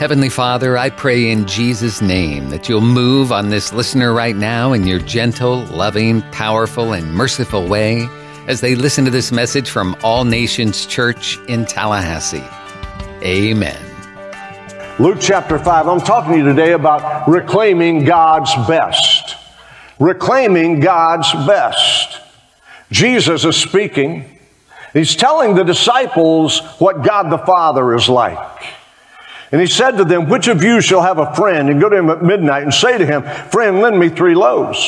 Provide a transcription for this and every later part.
Heavenly Father, I pray in Jesus' name that you'll move on this listener right now in your gentle, loving, powerful, and merciful way as they listen to this message from All Nations Church in Tallahassee. Amen. Luke chapter 5, I'm talking to you today about reclaiming God's best. Reclaiming God's best. Jesus is speaking. He's telling the disciples what God the Father is like. And he said to them, Which of you shall have a friend and go to him at midnight and say to him, Friend, lend me three loaves?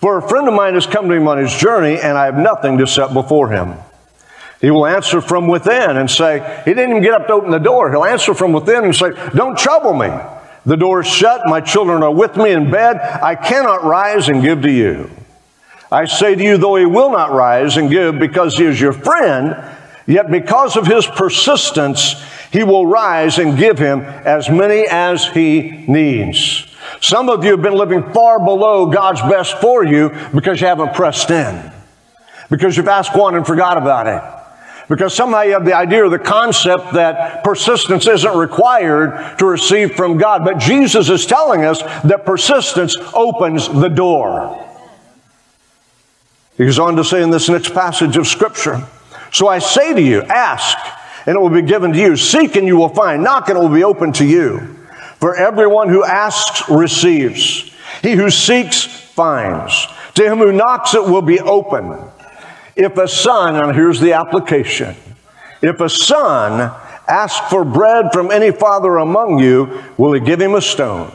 For a friend of mine has come to him on his journey, and I have nothing to set before him. He will answer from within and say, He didn't even get up to open the door. He'll answer from within and say, Don't trouble me. The door is shut, my children are with me in bed. I cannot rise and give to you. I say to you, though he will not rise and give because he is your friend, yet because of his persistence, he will rise and give him as many as he needs. Some of you have been living far below God's best for you because you haven't pressed in. Because you've asked one and forgot about it. Because somehow you have the idea or the concept that persistence isn't required to receive from God. But Jesus is telling us that persistence opens the door. He goes on to say in this next passage of Scripture, So I say to you, ask and it will be given to you. Seek and you will find. Knock and it will be open to you. For everyone who asks receives. He who seeks finds. To him who knocks it will be open. If a son, and here's the application. If a son asks for bread from any father among you, will he give him a stone?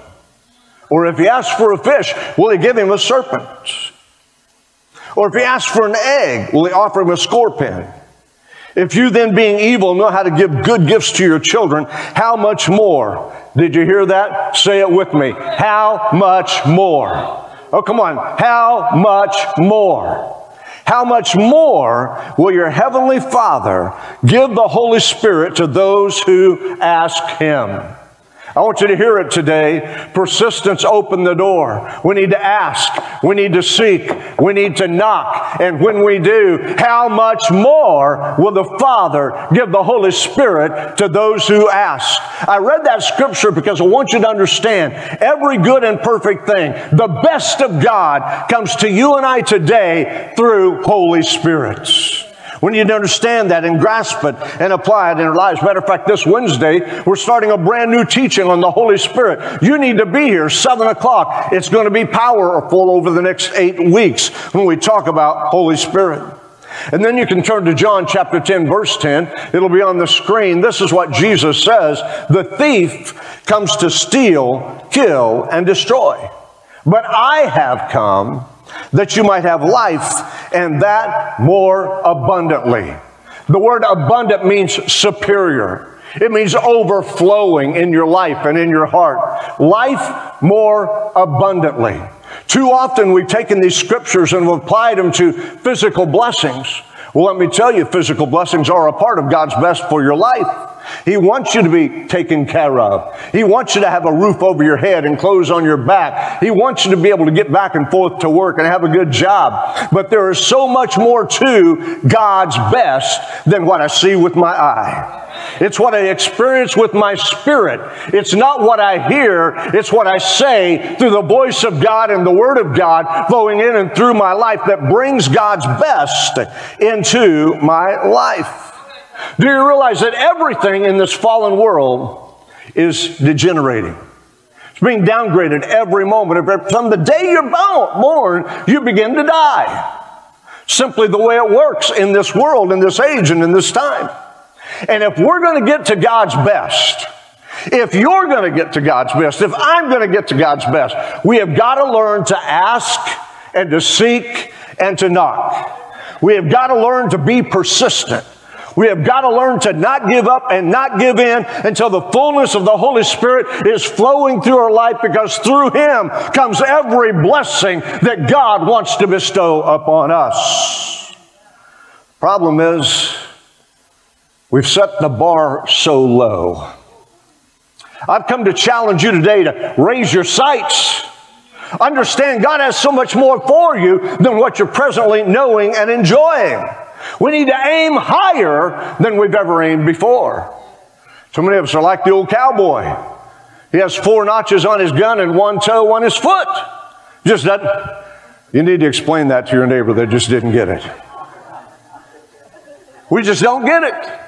Or if he asks for a fish, will he give him a serpent? Or if he asks for an egg, will he offer him a scorpion? If you then, being evil, know how to give good gifts to your children, how much more? Did you hear that? Say it with me. How much more? Oh, come on. How much more? How much more will your heavenly Father give the Holy Spirit to those who ask Him? I want you to hear it today. Persistence opened the door. We need to ask. We need to seek. We need to knock. And when we do, how much more will the Father give the Holy Spirit to those who ask? I read that scripture because I want you to understand every good and perfect thing, the best of God comes to you and I today through Holy Spirit. We need to understand that and grasp it and apply it in our lives. Matter of fact, this Wednesday, we're starting a brand new teaching on the Holy Spirit. You need to be here, 7 o'clock. It's going to be powerful over the next eight weeks when we talk about Holy Spirit. And then you can turn to John chapter 10, verse 10. It'll be on the screen. This is what Jesus says The thief comes to steal, kill, and destroy. But I have come that you might have life and that more abundantly. The word abundant means superior. It means overflowing in your life and in your heart. Life more abundantly. Too often we've taken these scriptures and we've applied them to physical blessings. Well, let me tell you, physical blessings are a part of God's best for your life. He wants you to be taken care of. He wants you to have a roof over your head and clothes on your back. He wants you to be able to get back and forth to work and have a good job. But there is so much more to God's best than what I see with my eye. It's what I experience with my spirit. It's not what I hear. It's what I say through the voice of God and the Word of God flowing in and through my life that brings God's best into my life. Do you realize that everything in this fallen world is degenerating? It's being downgraded every moment. From the day you're born, you begin to die. Simply the way it works in this world, in this age, and in this time. And if we're going to get to God's best, if you're going to get to God's best, if I'm going to get to God's best, we have got to learn to ask and to seek and to knock. We have got to learn to be persistent. We have got to learn to not give up and not give in until the fullness of the Holy Spirit is flowing through our life because through Him comes every blessing that God wants to bestow upon us. Problem is, we've set the bar so low. I've come to challenge you today to raise your sights. Understand God has so much more for you than what you're presently knowing and enjoying. We need to aim higher than we've ever aimed before. So many of us are like the old cowboy. He has four notches on his gun and one toe on his foot. Just that. You need to explain that to your neighbor that just didn't get it. We just don't get it.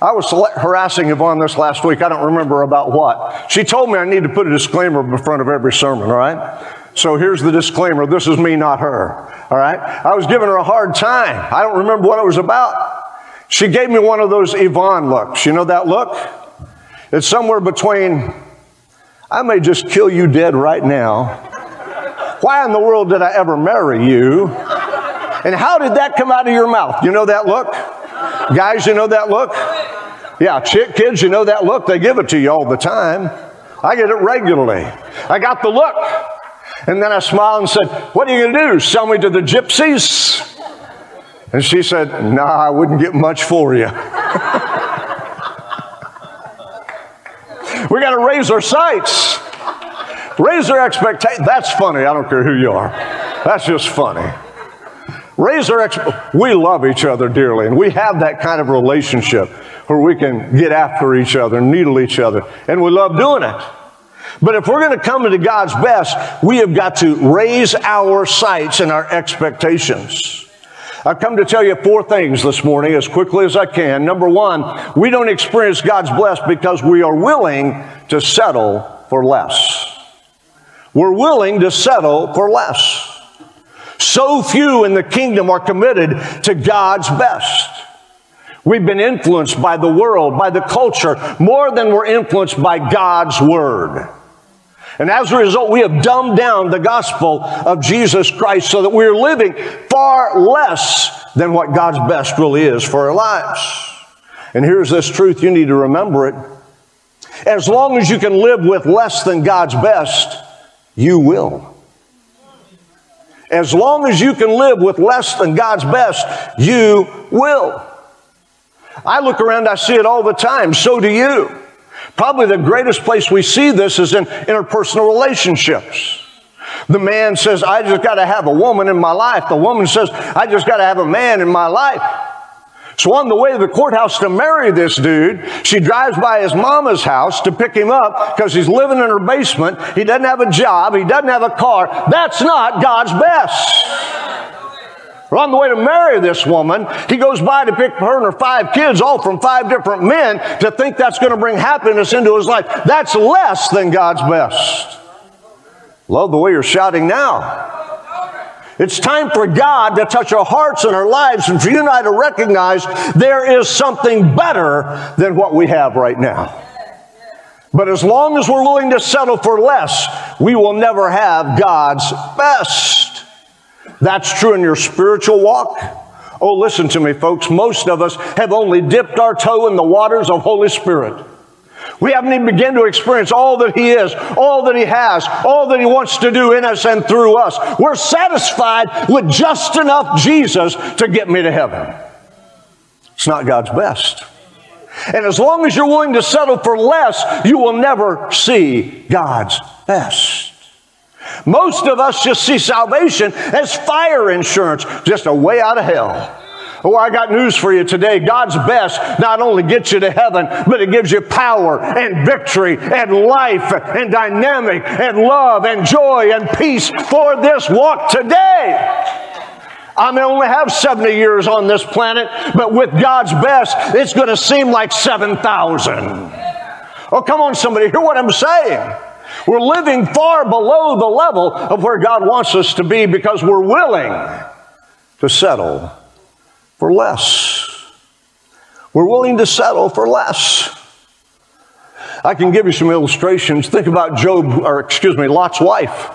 I was harassing Yvonne this last week. I don't remember about what. She told me I need to put a disclaimer in front of every sermon, all right? So here's the disclaimer. This is me, not her. All right? I was giving her a hard time. I don't remember what it was about. She gave me one of those Yvonne looks. You know that look? It's somewhere between, I may just kill you dead right now. Why in the world did I ever marry you? And how did that come out of your mouth? You know that look? Guys, you know that look? Yeah, chick kids, you know that look. They give it to you all the time. I get it regularly. I got the look. And then I smiled and said, What are you going to do? Sell me to the gypsies? And she said, Nah, I wouldn't get much for you. we got to raise our sights, raise our expectations. That's funny. I don't care who you are. That's just funny. Raise our ex- we love each other dearly, and we have that kind of relationship where we can get after each other, needle each other, and we love doing it. But if we're going to come into God's best, we have got to raise our sights and our expectations. I've come to tell you four things this morning as quickly as I can. Number one, we don't experience God's blessed because we are willing to settle for less. We're willing to settle for less. So few in the kingdom are committed to God's best. We've been influenced by the world, by the culture, more than we're influenced by God's word. And as a result, we have dumbed down the gospel of Jesus Christ so that we're living far less than what God's best really is for our lives. And here's this truth, you need to remember it. As long as you can live with less than God's best, you will. As long as you can live with less than God's best, you will. I look around, I see it all the time. So do you. Probably the greatest place we see this is in interpersonal relationships. The man says, I just got to have a woman in my life. The woman says, I just got to have a man in my life. So on the way to the courthouse to marry this dude, she drives by his mama's house to pick him up because he's living in her basement. He doesn't have a job. He doesn't have a car. That's not God's best. On the way to marry this woman. He goes by to pick her and her five kids, all from five different men, to think that's going to bring happiness into his life. That's less than God's best. Love the way you're shouting now. It's time for God to touch our hearts and our lives and for you and I to recognize there is something better than what we have right now. But as long as we're willing to settle for less, we will never have God's best. That's true in your spiritual walk. Oh, listen to me, folks. Most of us have only dipped our toe in the waters of Holy Spirit. We haven't even begun to experience all that He is, all that He has, all that He wants to do in us and through us. We're satisfied with just enough Jesus to get me to heaven. It's not God's best. And as long as you're willing to settle for less, you will never see God's best. Most of us just see salvation as fire insurance, just a way out of hell. Oh, I got news for you today. God's best not only gets you to heaven, but it gives you power and victory and life and dynamic and love and joy and peace for this walk today. I may only have 70 years on this planet, but with God's best, it's going to seem like 7,000. Oh, come on, somebody, hear what I'm saying. We're living far below the level of where God wants us to be because we're willing to settle for less. We're willing to settle for less. I can give you some illustrations. Think about Job, or excuse me, Lot's wife.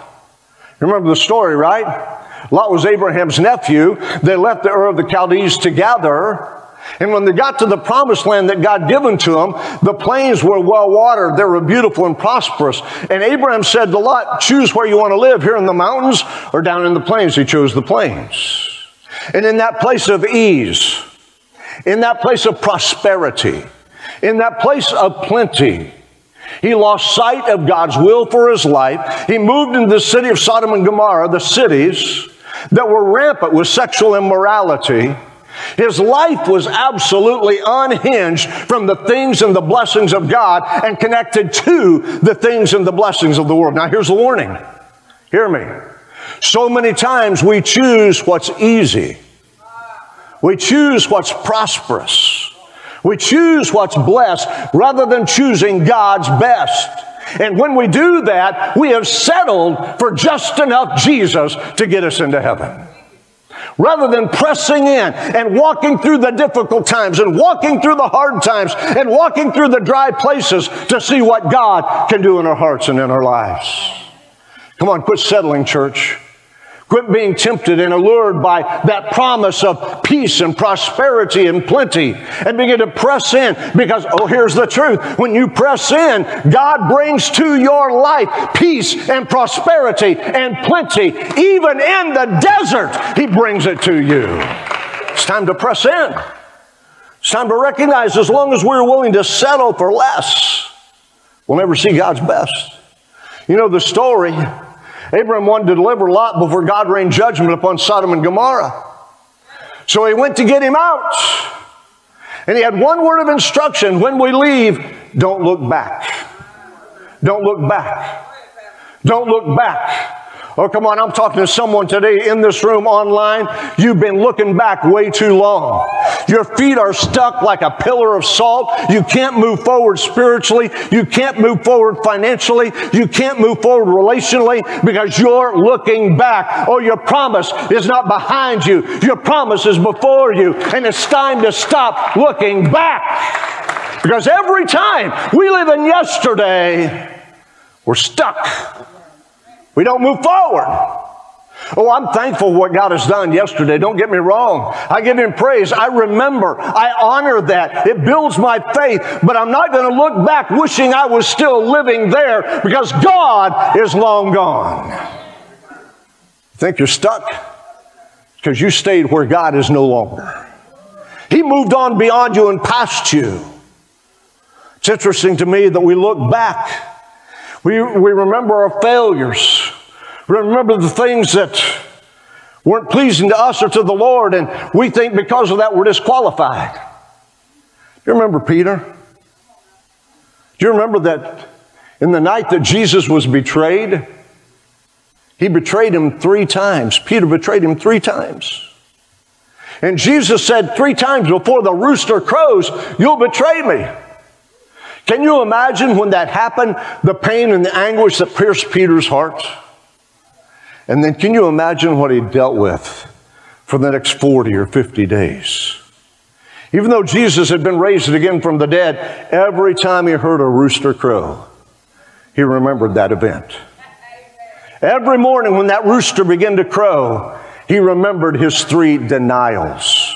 Remember the story, right? Lot was Abraham's nephew. They left the Ur of the Chaldees together. And when they got to the promised land that God given to them, the plains were well watered. They were beautiful and prosperous. And Abraham said to Lot, choose where you want to live, here in the mountains or down in the plains. He chose the plains. And in that place of ease, in that place of prosperity, in that place of plenty, he lost sight of God's will for his life. He moved into the city of Sodom and Gomorrah, the cities that were rampant with sexual immorality. His life was absolutely unhinged from the things and the blessings of God and connected to the things and the blessings of the world. Now, here's the warning. Hear me. So many times we choose what's easy, we choose what's prosperous, we choose what's blessed rather than choosing God's best. And when we do that, we have settled for just enough Jesus to get us into heaven rather than pressing in and walking through the difficult times and walking through the hard times and walking through the dry places to see what God can do in our hearts and in our lives. Come on, quit settling, church. Quit being tempted and allured by that promise of peace and prosperity and plenty and begin to press in because, oh, here's the truth. When you press in, God brings to your life peace and prosperity and plenty. Even in the desert, He brings it to you. It's time to press in. It's time to recognize as long as we're willing to settle for less, we'll never see God's best. You know the story Abraham wanted to deliver Lot before God rained judgment upon Sodom and Gomorrah. So he went to get him out. And he had one word of instruction when we leave, don't look back. Don't look back. Don't look back. Oh, come on, I'm talking to someone today in this room online. You've been looking back way too long. Your feet are stuck like a pillar of salt. You can't move forward spiritually. You can't move forward financially. You can't move forward relationally because you're looking back. Oh, your promise is not behind you. Your promise is before you. And it's time to stop looking back. Because every time we live in yesterday, we're stuck. We don't move forward. Oh, I'm thankful what God has done yesterday. Don't get me wrong. I give Him praise. I remember. I honor that. It builds my faith. But I'm not going to look back wishing I was still living there because God is long gone. Think you're stuck? Because you stayed where God is no longer. He moved on beyond you and past you. It's interesting to me that we look back we, we remember our failures. We remember the things that weren't pleasing to us or to the Lord, and we think because of that we're disqualified. Do you remember Peter? Do you remember that in the night that Jesus was betrayed, he betrayed him three times. Peter betrayed him three times. And Jesus said three times before the rooster crows, You'll betray me. Can you imagine when that happened, the pain and the anguish that pierced Peter's heart? And then can you imagine what he dealt with for the next 40 or 50 days? Even though Jesus had been raised again from the dead, every time he heard a rooster crow, he remembered that event. Every morning when that rooster began to crow, he remembered his three denials.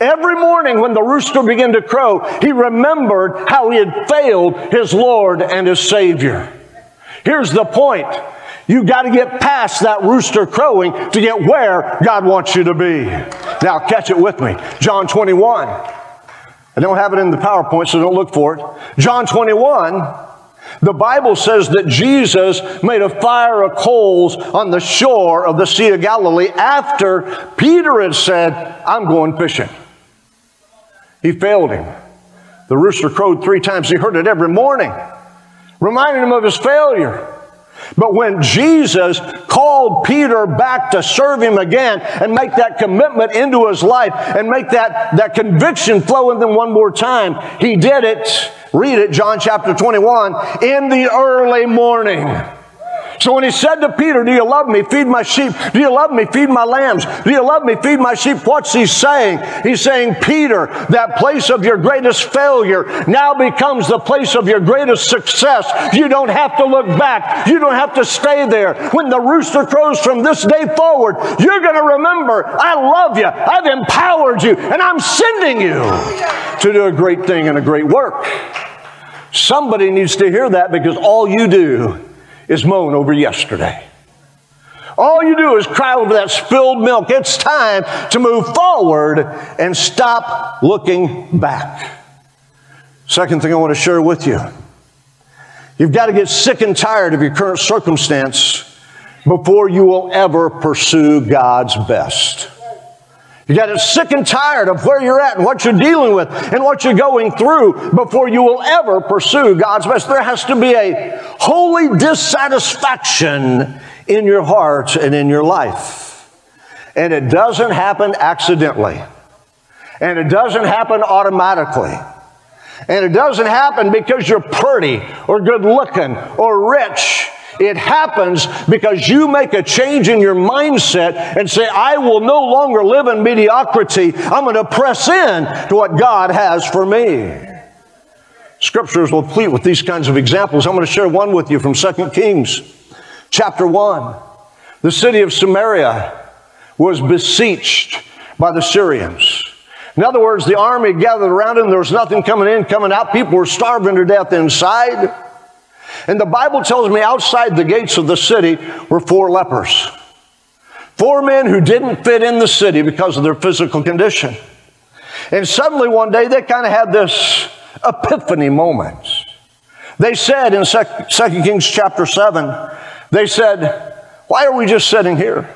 Every morning when the rooster began to crow, he remembered how he had failed his Lord and his Savior. Here's the point. You got to get past that rooster crowing to get where God wants you to be. Now, catch it with me. John 21. I don't have it in the PowerPoint, so don't look for it. John 21, the Bible says that Jesus made a fire of coals on the shore of the Sea of Galilee after Peter had said, I'm going fishing. He failed him. The rooster crowed three times. He heard it every morning, reminding him of his failure. But when Jesus called Peter back to serve him again and make that commitment into his life and make that, that conviction flow in them one more time, he did it. Read it, John chapter 21, in the early morning. So when he said to Peter, Do you love me? Feed my sheep. Do you love me? Feed my lambs. Do you love me? Feed my sheep. What's he saying? He's saying, Peter, that place of your greatest failure now becomes the place of your greatest success. You don't have to look back. You don't have to stay there. When the rooster crows from this day forward, you're going to remember, I love you. I've empowered you and I'm sending you to do a great thing and a great work. Somebody needs to hear that because all you do is moan over yesterday. All you do is cry over that spilled milk. It's time to move forward and stop looking back. Second thing I want to share with you you've got to get sick and tired of your current circumstance before you will ever pursue God's best. You got to sick and tired of where you're at and what you're dealing with and what you're going through before you will ever pursue God's best. There has to be a holy dissatisfaction in your heart and in your life. And it doesn't happen accidentally. And it doesn't happen automatically. And it doesn't happen because you're pretty or good looking or rich. It happens because you make a change in your mindset and say, I will no longer live in mediocrity. I'm going to press in to what God has for me. Scriptures will plead with these kinds of examples. I'm going to share one with you from 2 Kings chapter 1. The city of Samaria was besieged by the Syrians. In other words, the army gathered around him. There was nothing coming in, coming out. People were starving to death inside. And the Bible tells me outside the gates of the city were four lepers. Four men who didn't fit in the city because of their physical condition. And suddenly one day they kind of had this epiphany moment. They said in 2 Kings chapter 7, they said, Why are we just sitting here?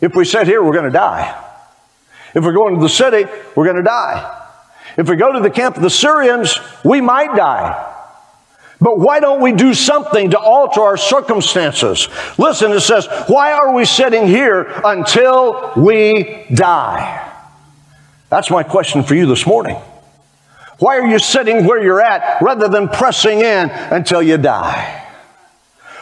If we sit here, we're going to die. If we go into the city, we're going to die. If we go to the camp of the Syrians, we might die. But why don't we do something to alter our circumstances? Listen, it says, why are we sitting here until we die? That's my question for you this morning. Why are you sitting where you're at rather than pressing in until you die?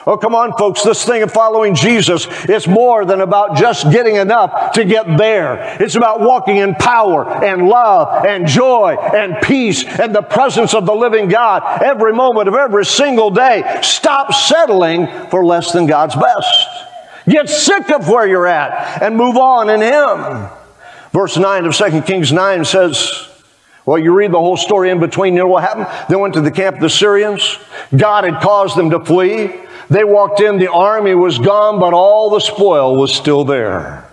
Oh, come on, folks. This thing of following Jesus is more than about just getting enough to get there. It's about walking in power and love and joy and peace and the presence of the living God every moment of every single day. Stop settling for less than God's best. Get sick of where you're at and move on in Him. Verse 9 of 2 Kings 9 says, well, you read the whole story in between. You know what happened? They went to the camp of the Syrians. God had caused them to flee. They walked in, the army was gone, but all the spoil was still there.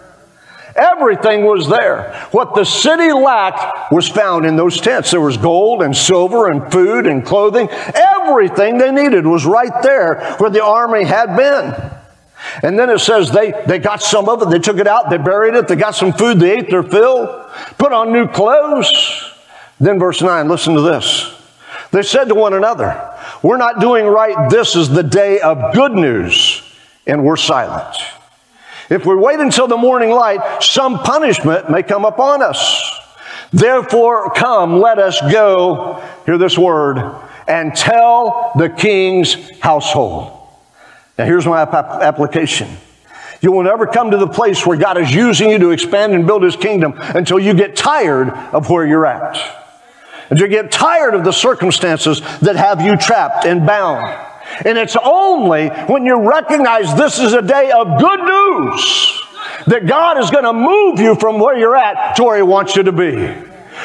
Everything was there. What the city lacked was found in those tents. There was gold and silver and food and clothing. Everything they needed was right there where the army had been. And then it says they, they got some of it, they took it out, they buried it, they got some food, they ate their fill, put on new clothes. Then verse 9, listen to this. They said to one another, We're not doing right. This is the day of good news, and we're silent. If we wait until the morning light, some punishment may come upon us. Therefore, come, let us go, hear this word, and tell the king's household. Now, here's my application. You will never come to the place where God is using you to expand and build his kingdom until you get tired of where you're at and you get tired of the circumstances that have you trapped and bound. And it's only when you recognize this is a day of good news that God is going to move you from where you're at to where He wants you to be.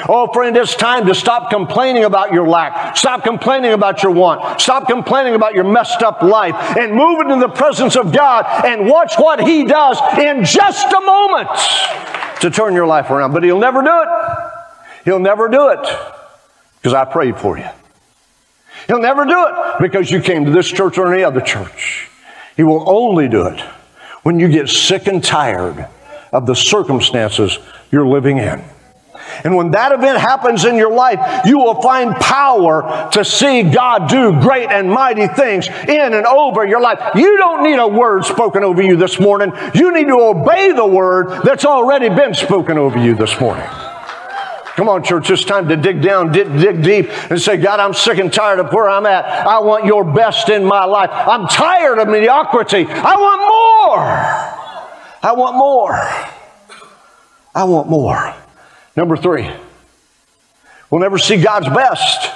Oh, friend, it's time to stop complaining about your lack. Stop complaining about your want. Stop complaining about your messed up life and move into the presence of God and watch what He does in just a moment to turn your life around. But He'll never do it. He'll never do it because I prayed for you. He'll never do it because you came to this church or any other church. He will only do it when you get sick and tired of the circumstances you're living in. And when that event happens in your life, you will find power to see God do great and mighty things in and over your life. You don't need a word spoken over you this morning. You need to obey the word that's already been spoken over you this morning. Come on, church, it's time to dig down, dig, dig deep, and say, God, I'm sick and tired of where I'm at. I want your best in my life. I'm tired of mediocrity. I want more. I want more. I want more. Number three, we'll never see God's best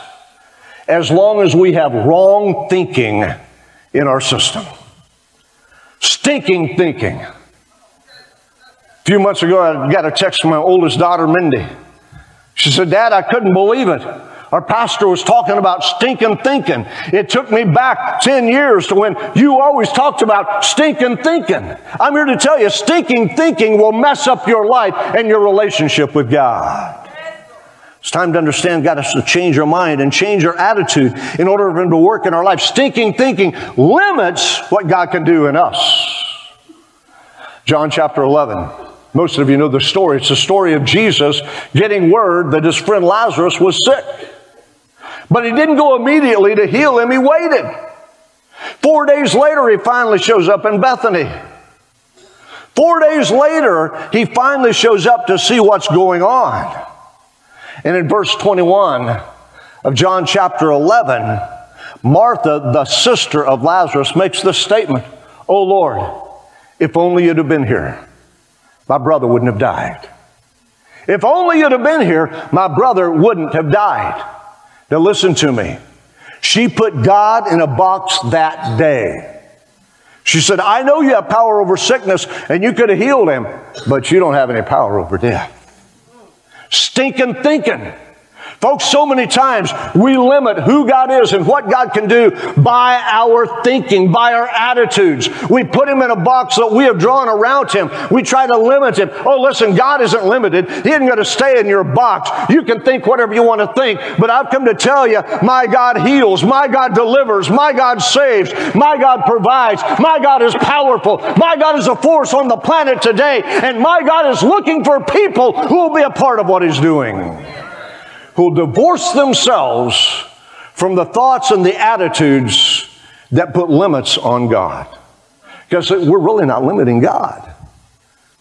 as long as we have wrong thinking in our system. Stinking thinking. A few months ago, I got a text from my oldest daughter, Mindy. She said, Dad, I couldn't believe it. Our pastor was talking about stinking thinking. It took me back 10 years to when you always talked about stinking thinking. I'm here to tell you, stinking thinking will mess up your life and your relationship with God. It's time to understand God has to change our mind and change our attitude in order for Him to work in our life. Stinking thinking limits what God can do in us. John chapter 11. Most of you know the story. It's the story of Jesus getting word that his friend Lazarus was sick. But he didn't go immediately to heal him, he waited. Four days later, he finally shows up in Bethany. Four days later, he finally shows up to see what's going on. And in verse 21 of John chapter 11, Martha, the sister of Lazarus, makes this statement Oh Lord, if only you'd have been here, my brother wouldn't have died. If only you'd have been here, my brother wouldn't have died. Now listen to me. She put God in a box that day. She said, I know you have power over sickness and you could have healed him, but you don't have any power over death. Stinking thinking. Folks, so many times we limit who God is and what God can do by our thinking, by our attitudes. We put him in a box that we have drawn around him. We try to limit him. Oh, listen, God isn't limited. He isn't going to stay in your box. You can think whatever you want to think, but I've come to tell you, my God heals, my God delivers, my God saves, my God provides, my God is powerful, my God is a force on the planet today, and my God is looking for people who will be a part of what he's doing who'll divorce themselves from the thoughts and the attitudes that put limits on God. Because we're really not limiting God,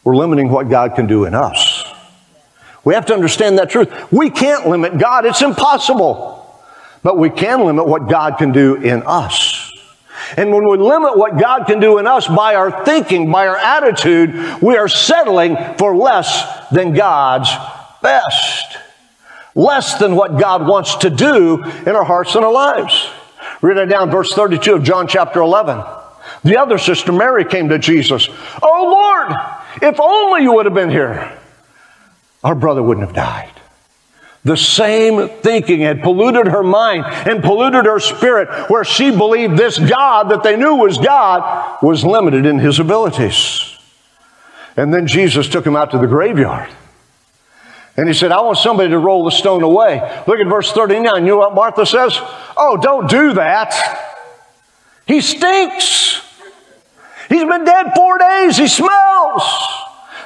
we're limiting what God can do in us. We have to understand that truth. We can't limit God, it's impossible. But we can limit what God can do in us. And when we limit what God can do in us by our thinking, by our attitude, we are settling for less than God's best less than what God wants to do in our hearts and our lives. Read it down, verse 32 of John chapter 11. The other sister, Mary, came to Jesus. Oh Lord, if only you would have been here, our brother wouldn't have died. The same thinking had polluted her mind and polluted her spirit, where she believed this God that they knew was God was limited in his abilities. And then Jesus took him out to the graveyard. And he said, I want somebody to roll the stone away. Look at verse 39. You know what Martha says? Oh, don't do that. He stinks. He's been dead four days. He smells.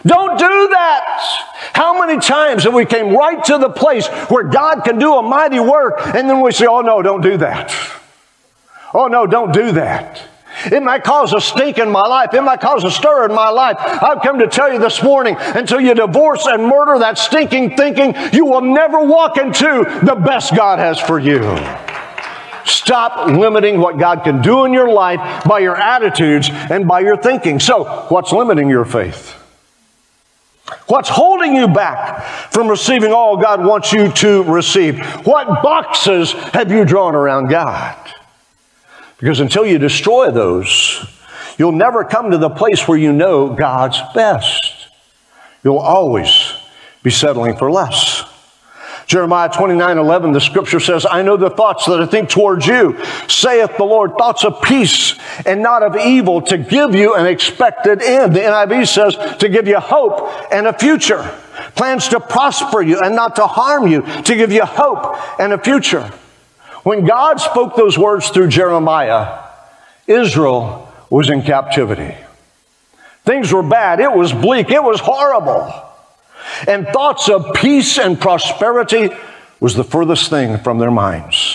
Don't do that. How many times have we came right to the place where God can do a mighty work and then we say, oh no, don't do that. Oh no, don't do that. It might cause a stink in my life. It might cause a stir in my life. I've come to tell you this morning until you divorce and murder that stinking thinking, you will never walk into the best God has for you. Stop limiting what God can do in your life by your attitudes and by your thinking. So, what's limiting your faith? What's holding you back from receiving all God wants you to receive? What boxes have you drawn around God? Because until you destroy those, you'll never come to the place where you know God's best. You'll always be settling for less. Jeremiah 29 11, the scripture says, I know the thoughts that I think towards you, saith the Lord, thoughts of peace and not of evil, to give you an expected end. The NIV says, to give you hope and a future. Plans to prosper you and not to harm you, to give you hope and a future. When God spoke those words through Jeremiah, Israel was in captivity. Things were bad. It was bleak. It was horrible. And thoughts of peace and prosperity was the furthest thing from their minds.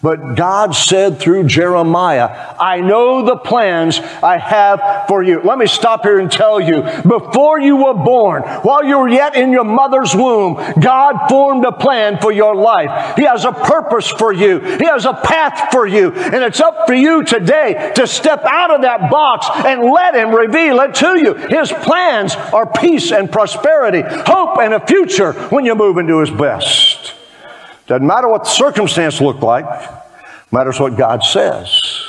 But God said through Jeremiah, I know the plans I have for you. Let me stop here and tell you, before you were born, while you were yet in your mother's womb, God formed a plan for your life. He has a purpose for you. He has a path for you. And it's up for you today to step out of that box and let Him reveal it to you. His plans are peace and prosperity, hope and a future when you move into His best. Doesn't matter what the circumstance looked like, matters what God says.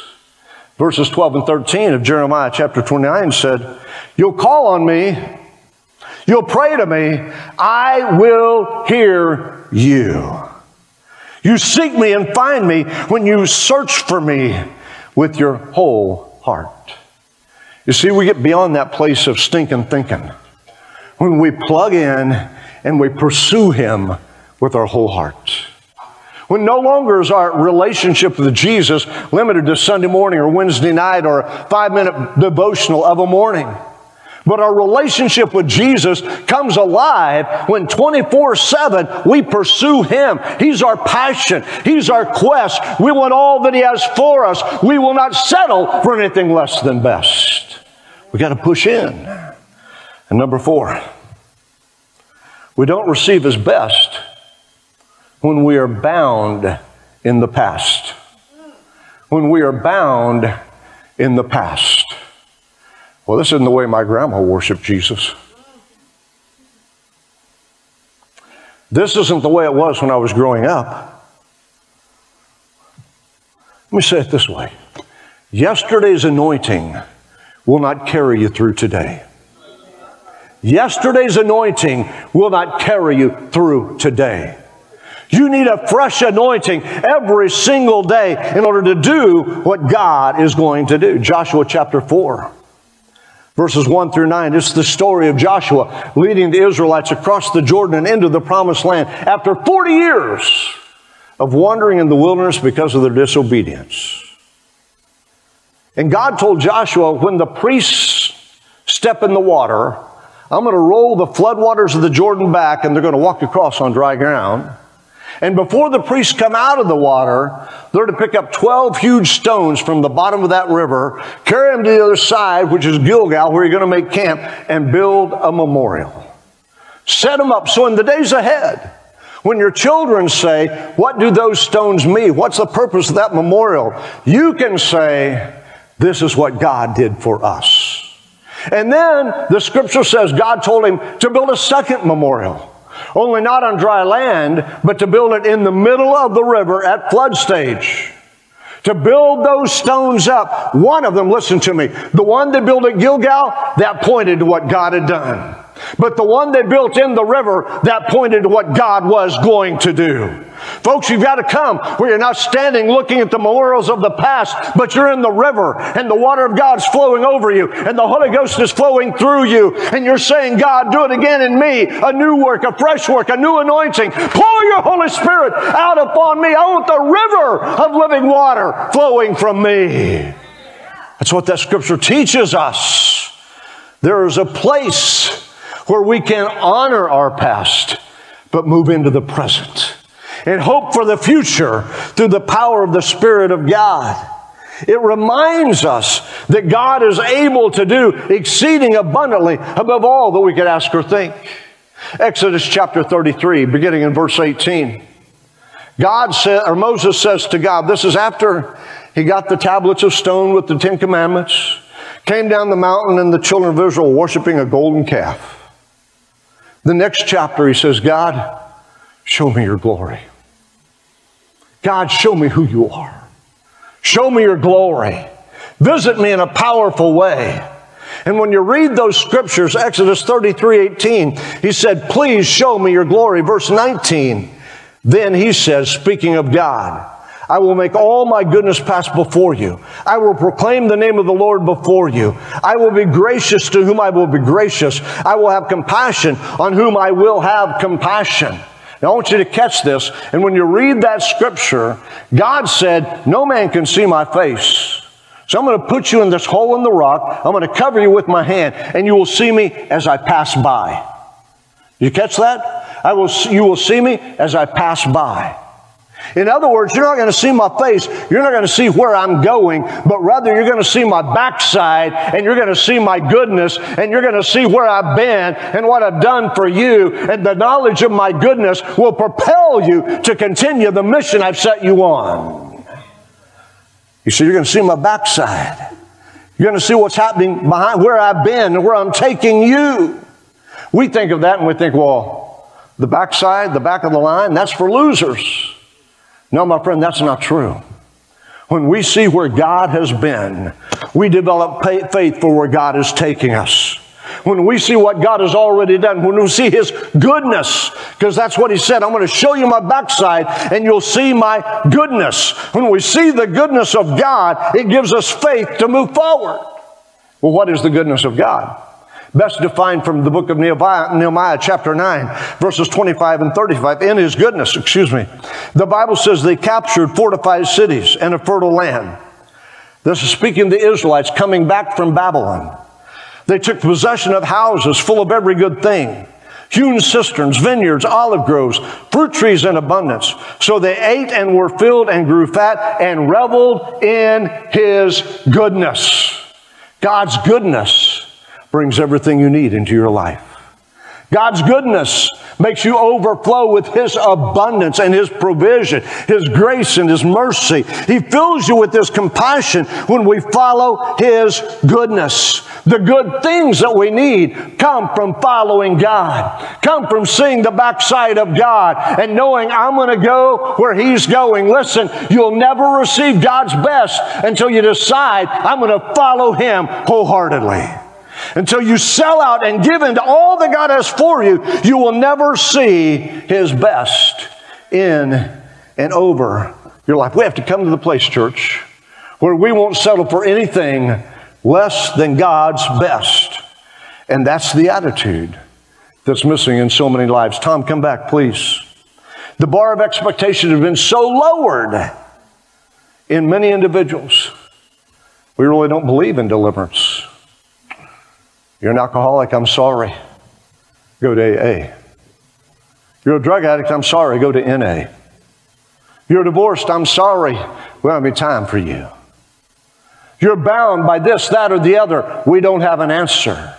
Verses 12 and 13 of Jeremiah chapter 29 said, You'll call on me, you'll pray to me, I will hear you. You seek me and find me when you search for me with your whole heart. You see, we get beyond that place of stinking thinking when we plug in and we pursue Him with our whole heart. When no longer is our relationship with Jesus limited to Sunday morning or Wednesday night or a five minute devotional of a morning. But our relationship with Jesus comes alive when 24 7 we pursue Him. He's our passion. He's our quest. We want all that He has for us. We will not settle for anything less than best. We got to push in. And number four, we don't receive His best when we are bound in the past. When we are bound in the past. Well, this isn't the way my grandma worshiped Jesus. This isn't the way it was when I was growing up. Let me say it this way yesterday's anointing will not carry you through today. Yesterday's anointing will not carry you through today. You need a fresh anointing every single day in order to do what God is going to do. Joshua chapter 4 verses 1 through 9. It's the story of Joshua leading the Israelites across the Jordan and into the promised land after 40 years of wandering in the wilderness because of their disobedience. And God told Joshua, when the priests step in the water, I'm going to roll the floodwaters of the Jordan back and they're going to walk across on dry ground. And before the priests come out of the water, they're to pick up 12 huge stones from the bottom of that river, carry them to the other side, which is Gilgal, where you're going to make camp, and build a memorial. Set them up so in the days ahead, when your children say, What do those stones mean? What's the purpose of that memorial? You can say, This is what God did for us. And then the scripture says God told him to build a second memorial only not on dry land, but to build it in the middle of the river at flood stage. To build those stones up. One of them, listen to me, the one they built at Gilgal, that pointed to what God had done. But the one they built in the river, that pointed to what God was going to do. Folks, you've got to come where you're not standing looking at the memorials of the past, but you're in the river and the water of God's flowing over you and the Holy Ghost is flowing through you and you're saying, God, do it again in me. A new work, a fresh work, a new anointing. Pour your Holy Spirit out upon me. I want the river of living water flowing from me. That's what that scripture teaches us. There is a place where we can honor our past, but move into the present and hope for the future through the power of the Spirit of God. It reminds us that God is able to do exceeding abundantly above all that we could ask or think. Exodus chapter 33, beginning in verse 18. God said, or Moses says to God, this is after he got the tablets of stone with the Ten Commandments, came down the mountain, and the children of Israel worshiping a golden calf. The next chapter, he says, God, show me your glory. God, show me who you are. Show me your glory. Visit me in a powerful way. And when you read those scriptures, Exodus 33 18, he said, Please show me your glory. Verse 19, then he says, speaking of God, I will make all my goodness pass before you. I will proclaim the name of the Lord before you. I will be gracious to whom I will be gracious. I will have compassion on whom I will have compassion. Now, I want you to catch this. And when you read that scripture, God said, No man can see my face. So I'm going to put you in this hole in the rock. I'm going to cover you with my hand, and you will see me as I pass by. You catch that? I will, you will see me as I pass by. In other words, you're not going to see my face. You're not going to see where I'm going, but rather you're going to see my backside and you're going to see my goodness and you're going to see where I've been and what I've done for you. And the knowledge of my goodness will propel you to continue the mission I've set you on. You see, you're going to see my backside. You're going to see what's happening behind where I've been and where I'm taking you. We think of that and we think, well, the backside, the back of the line, that's for losers. No, my friend, that's not true. When we see where God has been, we develop faith for where God is taking us. When we see what God has already done, when we see His goodness, because that's what He said, I'm going to show you my backside and you'll see my goodness. When we see the goodness of God, it gives us faith to move forward. Well, what is the goodness of God? Best defined from the book of Nehemiah, Nehemiah, chapter 9, verses 25 and 35. In his goodness, excuse me. The Bible says they captured fortified cities and a fertile land. This is speaking the Israelites coming back from Babylon. They took possession of houses full of every good thing hewn cisterns, vineyards, olive groves, fruit trees in abundance. So they ate and were filled and grew fat and reveled in his goodness. God's goodness brings everything you need into your life. God's goodness makes you overflow with His abundance and His provision, His grace and His mercy. He fills you with His compassion when we follow His goodness. The good things that we need come from following God, come from seeing the backside of God and knowing I'm going to go where He's going. Listen, you'll never receive God's best until you decide I'm going to follow Him wholeheartedly. Until you sell out and give into all that God has for you, you will never see His best in and over your life. We have to come to the place, church, where we won't settle for anything less than God's best. And that's the attitude that's missing in so many lives. Tom, come back, please. The bar of expectation has been so lowered in many individuals. We really don't believe in deliverance. You're an alcoholic, I'm sorry. Go to AA. You're a drug addict, I'm sorry. Go to NA. You're divorced, I'm sorry. We don't have any time for you. You're bound by this, that, or the other. We don't have an answer.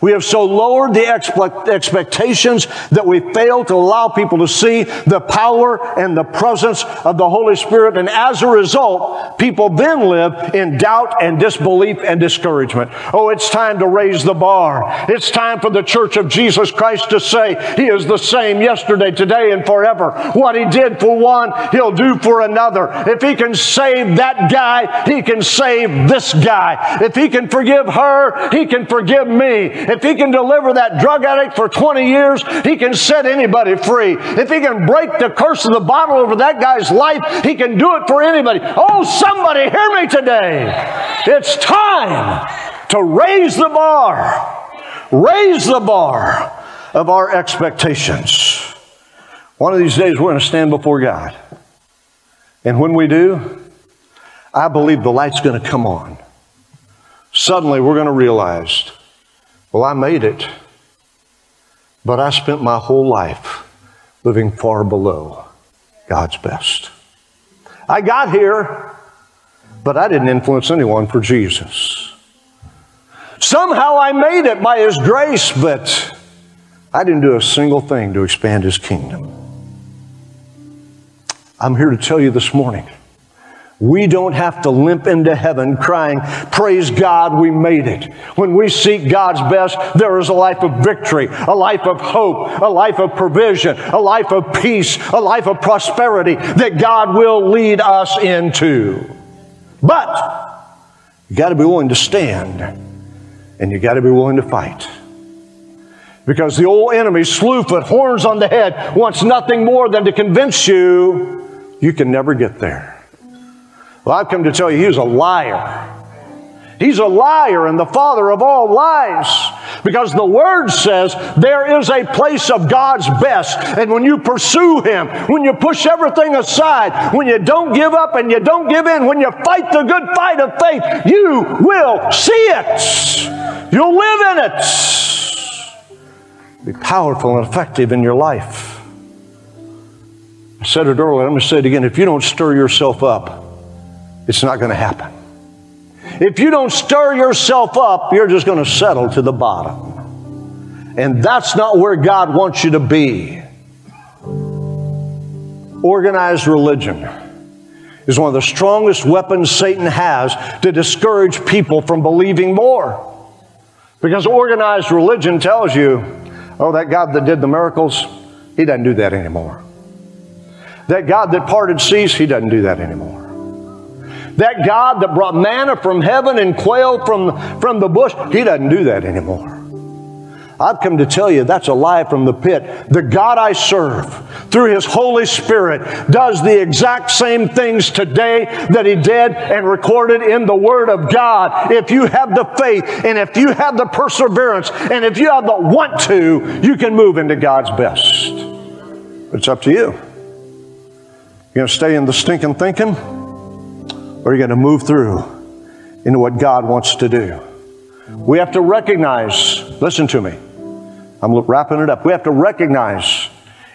We have so lowered the expectations that we fail to allow people to see the power and the presence of the Holy Spirit. And as a result, people then live in doubt and disbelief and discouragement. Oh, it's time to raise the bar. It's time for the church of Jesus Christ to say, He is the same yesterday, today, and forever. What He did for one, He'll do for another. If He can save that guy, He can save this guy. If He can forgive her, He can forgive me. If he can deliver that drug addict for 20 years, he can set anybody free. If he can break the curse of the bottle over that guy's life, he can do it for anybody. Oh, somebody hear me today. It's time to raise the bar. Raise the bar of our expectations. One of these days, we're going to stand before God. And when we do, I believe the light's going to come on. Suddenly, we're going to realize well, I made it, but I spent my whole life living far below God's best. I got here, but I didn't influence anyone for Jesus. Somehow I made it by His grace, but I didn't do a single thing to expand His kingdom. I'm here to tell you this morning we don't have to limp into heaven crying, Praise God, we made it. When we seek God's best, there is a life of victory, a life of hope, a life of provision, a life of peace, a life of prosperity that God will lead us into. But you got to be willing to stand and you got to be willing to fight. Because the old enemy, Slewfoot, horns on the head, wants nothing more than to convince you you can never get there. Well, I've come to tell you, he was a liar. He's a liar and the father of all lies. Because the word says there is a place of God's best. And when you pursue Him, when you push everything aside, when you don't give up and you don't give in, when you fight the good fight of faith, you will see it. You'll live in it. Be powerful and effective in your life. I said it earlier, I'm going to say it again. If you don't stir yourself up, it's not going to happen. If you don't stir yourself up, you're just going to settle to the bottom. And that's not where God wants you to be. Organized religion is one of the strongest weapons Satan has to discourage people from believing more. Because organized religion tells you, oh, that God that did the miracles, he doesn't do that anymore. That God that parted seas, he doesn't do that anymore. That God that brought manna from heaven and quail from, from the bush, He doesn't do that anymore. I've come to tell you that's a lie from the pit. The God I serve, through His Holy Spirit, does the exact same things today that He did and recorded in the Word of God. If you have the faith and if you have the perseverance and if you have the want to, you can move into God's best. It's up to you. You to stay in the stinking thinking? Or you're going to move through into what God wants to do. We have to recognize, listen to me, I'm wrapping it up. We have to recognize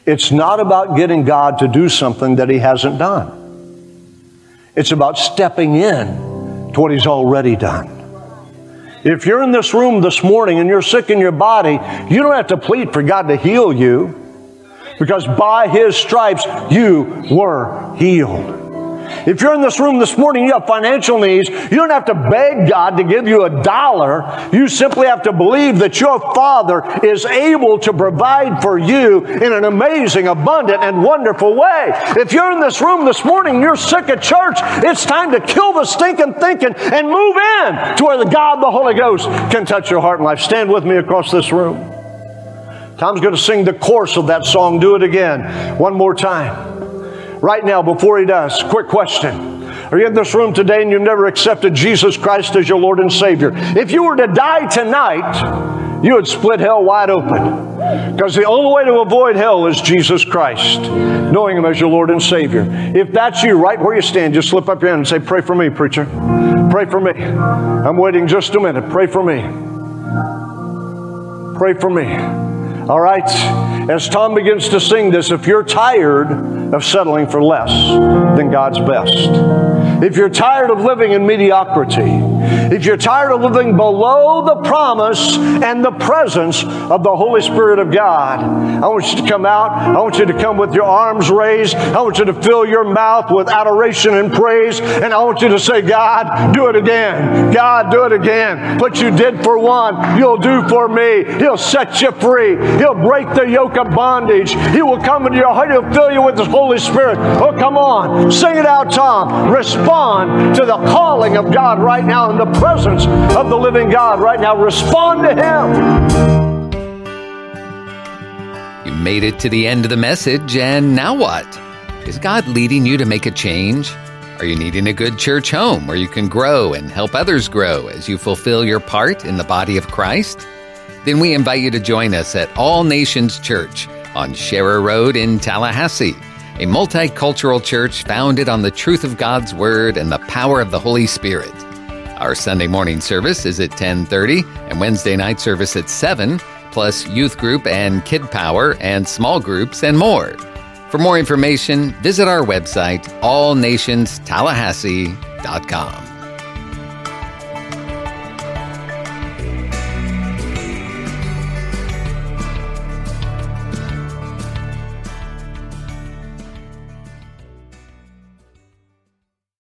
it's not about getting God to do something that He hasn't done. It's about stepping in to what He's already done. If you're in this room this morning and you're sick in your body, you don't have to plead for God to heal you because by His stripes you were healed. If you're in this room this morning, you have financial needs, you don't have to beg God to give you a dollar. You simply have to believe that your Father is able to provide for you in an amazing, abundant, and wonderful way. If you're in this room this morning, you're sick of church, it's time to kill the stinking thinking and move in to where the God, the Holy Ghost, can touch your heart and life. Stand with me across this room. Tom's going to sing the chorus of that song. Do it again. One more time right now before he does. Quick question. Are you in this room today and you've never accepted Jesus Christ as your Lord and Savior? If you were to die tonight, you would split hell wide open. Because the only way to avoid hell is Jesus Christ, knowing Him as your Lord and Savior. If that's you, right where you stand, just slip up your hand and say, Pray for me, preacher. Pray for me. I'm waiting just a minute. Pray for me. Pray for me. All right? As Tom begins to sing this, if you're tired of settling for less than God's best, if you're tired of living in mediocrity, if you're tired of living below the promise and the presence of the Holy Spirit of God, I want you to come out. I want you to come with your arms raised. I want you to fill your mouth with adoration and praise. And I want you to say, God, do it again. God, do it again. What you did for one, you'll do for me. He'll set you free. He'll break the yoke of bondage. He will come into your heart. He'll fill you with His Holy Spirit. Oh, come on. Sing it out, Tom. Respond to the calling of God right now in the presence of the living God right now. Respond to Him. You made it to the end of the message, and now what? Is God leading you to make a change? Are you needing a good church home where you can grow and help others grow as you fulfill your part in the body of Christ? Then we invite you to join us at All Nations Church on Sharer Road in Tallahassee, a multicultural church founded on the truth of God's Word and the power of the Holy Spirit. Our Sunday morning service is at 10:30 and Wednesday night service at 7, plus youth group and kid power and small groups and more. For more information, visit our website allnationstallahassee.com.